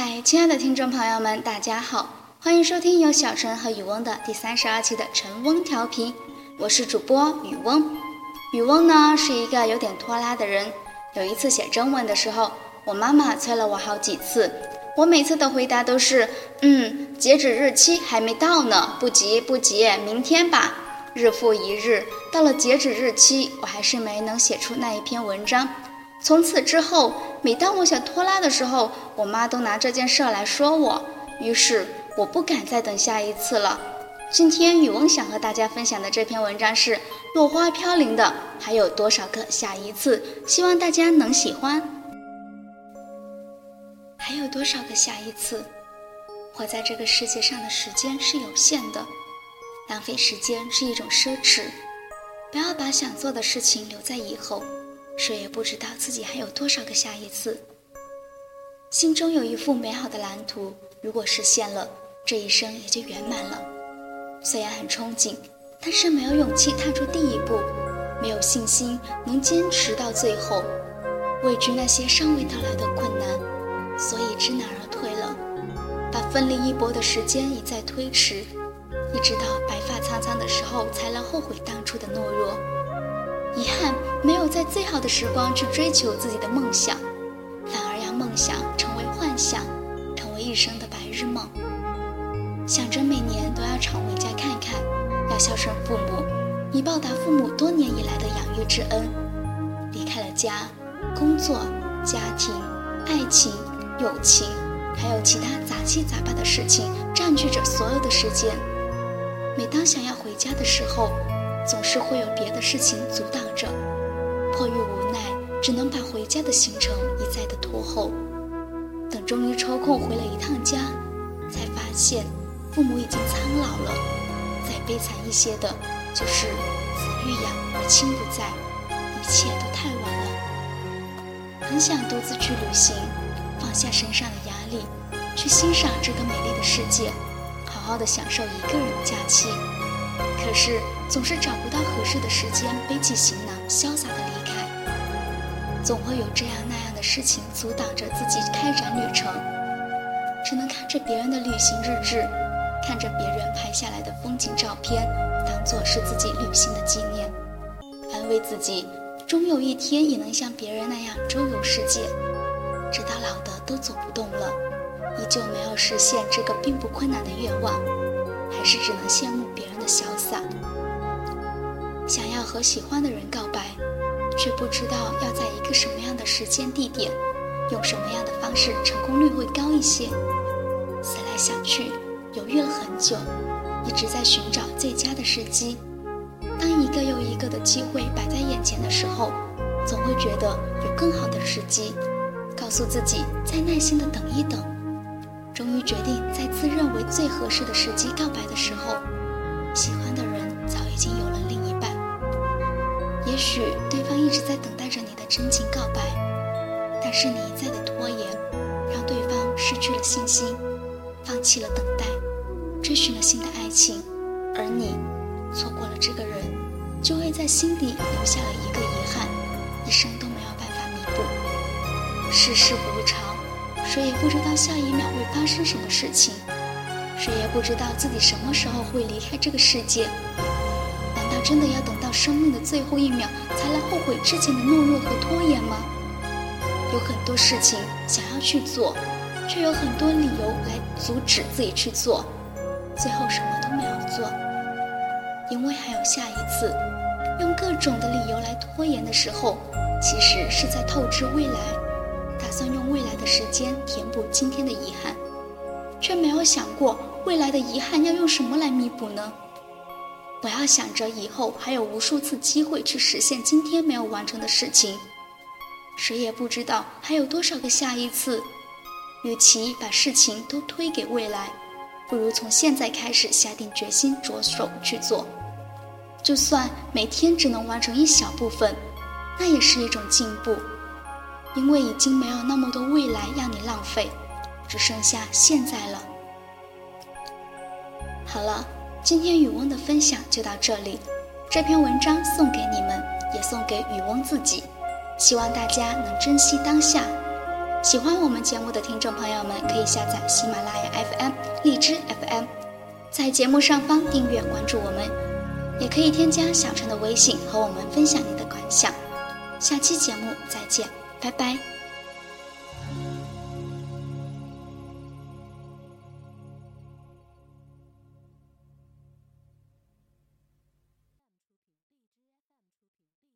嗨，亲爱的听众朋友们，大家好，欢迎收听由小陈和雨翁的第三十二期的晨翁调频，我是主播雨翁。雨翁呢是一个有点拖拉的人，有一次写征文的时候，我妈妈催了我好几次，我每次的回答都是，嗯，截止日期还没到呢，不急不急，明天吧。日复一日，到了截止日期，我还是没能写出那一篇文章。从此之后，每当我想拖拉的时候，我妈都拿这件事来说我。于是我不敢再等下一次了。今天雨翁想和大家分享的这篇文章是《落花飘零的还有多少个下一次》，希望大家能喜欢。还有多少个下一次？活在这个世界上的时间是有限的，浪费时间是一种奢侈。不要把想做的事情留在以后。谁也不知道自己还有多少个下一次。心中有一幅美好的蓝图，如果实现了，这一生也就圆满了。虽然很憧憬，但是没有勇气踏出第一步，没有信心能坚持到最后，畏惧那些尚未到来的困难，所以知难而退了，把奋力一搏的时间一再推迟，一直到白发苍苍的时候，才能后悔当初的懦弱。遗憾没有在最好的时光去追求自己的梦想，反而让梦想成为幻想，成为一生的白日梦。想着每年都要常回家看看，要孝顺父母，以报答父母多年以来的养育之恩。离开了家，工作、家庭、爱情、友情，还有其他杂七杂八的事情占据着所有的时间。每当想要回家的时候，总是会有别的事情阻挡着，迫于无奈，只能把回家的行程一再的拖后。等终于抽空回了一趟家，才发现父母已经苍老了。再悲惨一些的，就是子欲养而亲不在，一切都太晚了。很想独自去旅行，放下身上的压力，去欣赏这个美丽的世界，好好的享受一个人的假期。是总是找不到合适的时间，背起行囊，潇洒的离开。总会有这样那样的事情阻挡着自己开展旅程，只能看着别人的旅行日志，看着别人拍下来的风景照片，当做是自己旅行的纪念，安慰自己，终有一天也能像别人那样周游世界。直到老的都走不动了，依旧没有实现这个并不困难的愿望，还是只能羡慕别。潇洒，想要和喜欢的人告白，却不知道要在一个什么样的时间地点，用什么样的方式，成功率会高一些。思来想去，犹豫了很久，一直在寻找最佳的时机。当一个又一个的机会摆在眼前的时候，总会觉得有更好的时机，告诉自己再耐心的等一等。终于决定在自认为最合适的时机告白的时候。喜欢的人早已经有了另一半，也许对方一直在等待着你的真情告白，但是你一再的拖延，让对方失去了信心，放弃了等待，追寻了新的爱情，而你错过了这个人，就会在心底留下了一个遗憾，一生都没有办法弥补。世事无常，谁也不知道下一秒会发生什么事情。谁也不知道自己什么时候会离开这个世界，难道真的要等到生命的最后一秒才来后悔之前的懦弱和拖延吗？有很多事情想要去做，却有很多理由来阻止自己去做，最后什么都没有做，因为还有下一次。用各种的理由来拖延的时候，其实是在透支未来，打算用未来的时间填补今天的遗憾。却没有想过未来的遗憾要用什么来弥补呢？不要想着以后还有无数次机会去实现今天没有完成的事情，谁也不知道还有多少个下一次。与其把事情都推给未来，不如从现在开始下定决心着手去做。就算每天只能完成一小部分，那也是一种进步，因为已经没有那么多未来让你浪费。只剩下现在了。好了，今天雨翁的分享就到这里。这篇文章送给你们，也送给雨翁自己。希望大家能珍惜当下。喜欢我们节目的听众朋友们，可以下载喜马拉雅 FM、荔枝 FM，在节目上方订阅关注我们，也可以添加小陈的微信和我们分享你的感想。下期节目再见，拜拜。